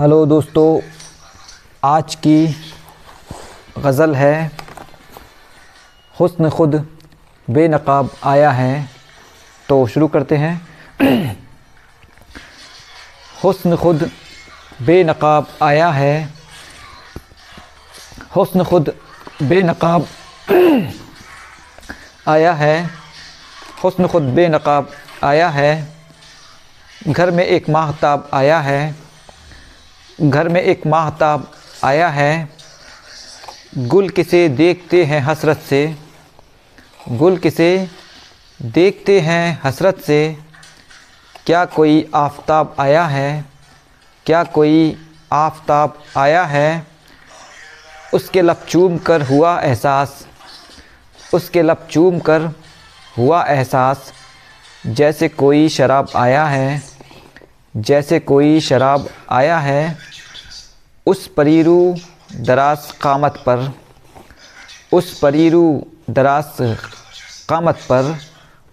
Hello दोस्तों, आज की गज़ल है, हुस्न खुद बेनकाब आया है। तो शुरू करते हैं। हुस्न खुद बेनकाब आया है। हुस्न खुद बेनकाब आया है। हुस्न खुद बेनकाब आया है। घर में एक माहताब आया है। घर में एक माहताब आया है। गुल किसे देखते हैं हसरत से। गुल किसे देखते हैं हसरत से। क्या कोई आफताब आया है? क्या कोई आफताब आया है? उसके लब चूम कर हुआ एहसास। उसके लब चूम कर हुआ एहसास। जैसे कोई शराब आया है। जैसे कोई शराब आया है। उस परीरू दराज कामत पर, उस परीरू दराज कामत पर,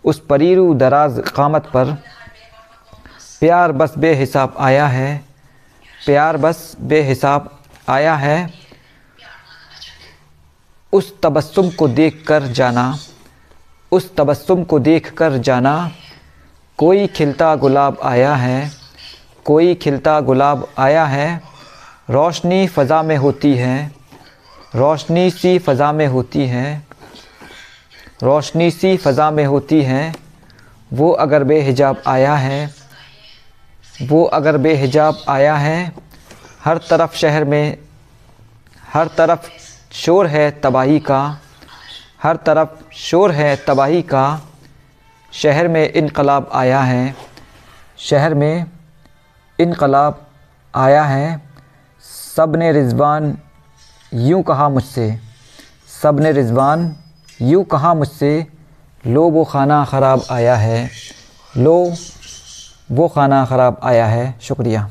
उस परीरू दराज कामत पर प्यार बस बेहिसाब आया है, प्यार बस बेहिसाब आया है। उस तबस्सुम को देख कर जाना, उस तबस्सुम को देख कर जाना, कोई खिलता गुलाब आया है, कोई खिलता गुलाब आया है। रोशनी फ़ज़ा में होती है। रोशनी सी फ़ज़ा में होती है। रोशनी सी फ़ज़ा में होती है। वो अगर बेहिजाब आया है, वो अगर बेहिजाब आया है, हर तरफ़ शहर में, हर तरफ़ शोर है तबाही का, हर तरफ़ शोर है तबाही का, शहर में इनकलाब आया है, शहर में इनकलाब आया है। सबने रिजवान यूँ कहा मुझसे सबने रिजवान यूँ कहा मुझसे, लो वो खाना ख़राब आया है, लो वो खाना ख़राब आया है, शुक्रिया।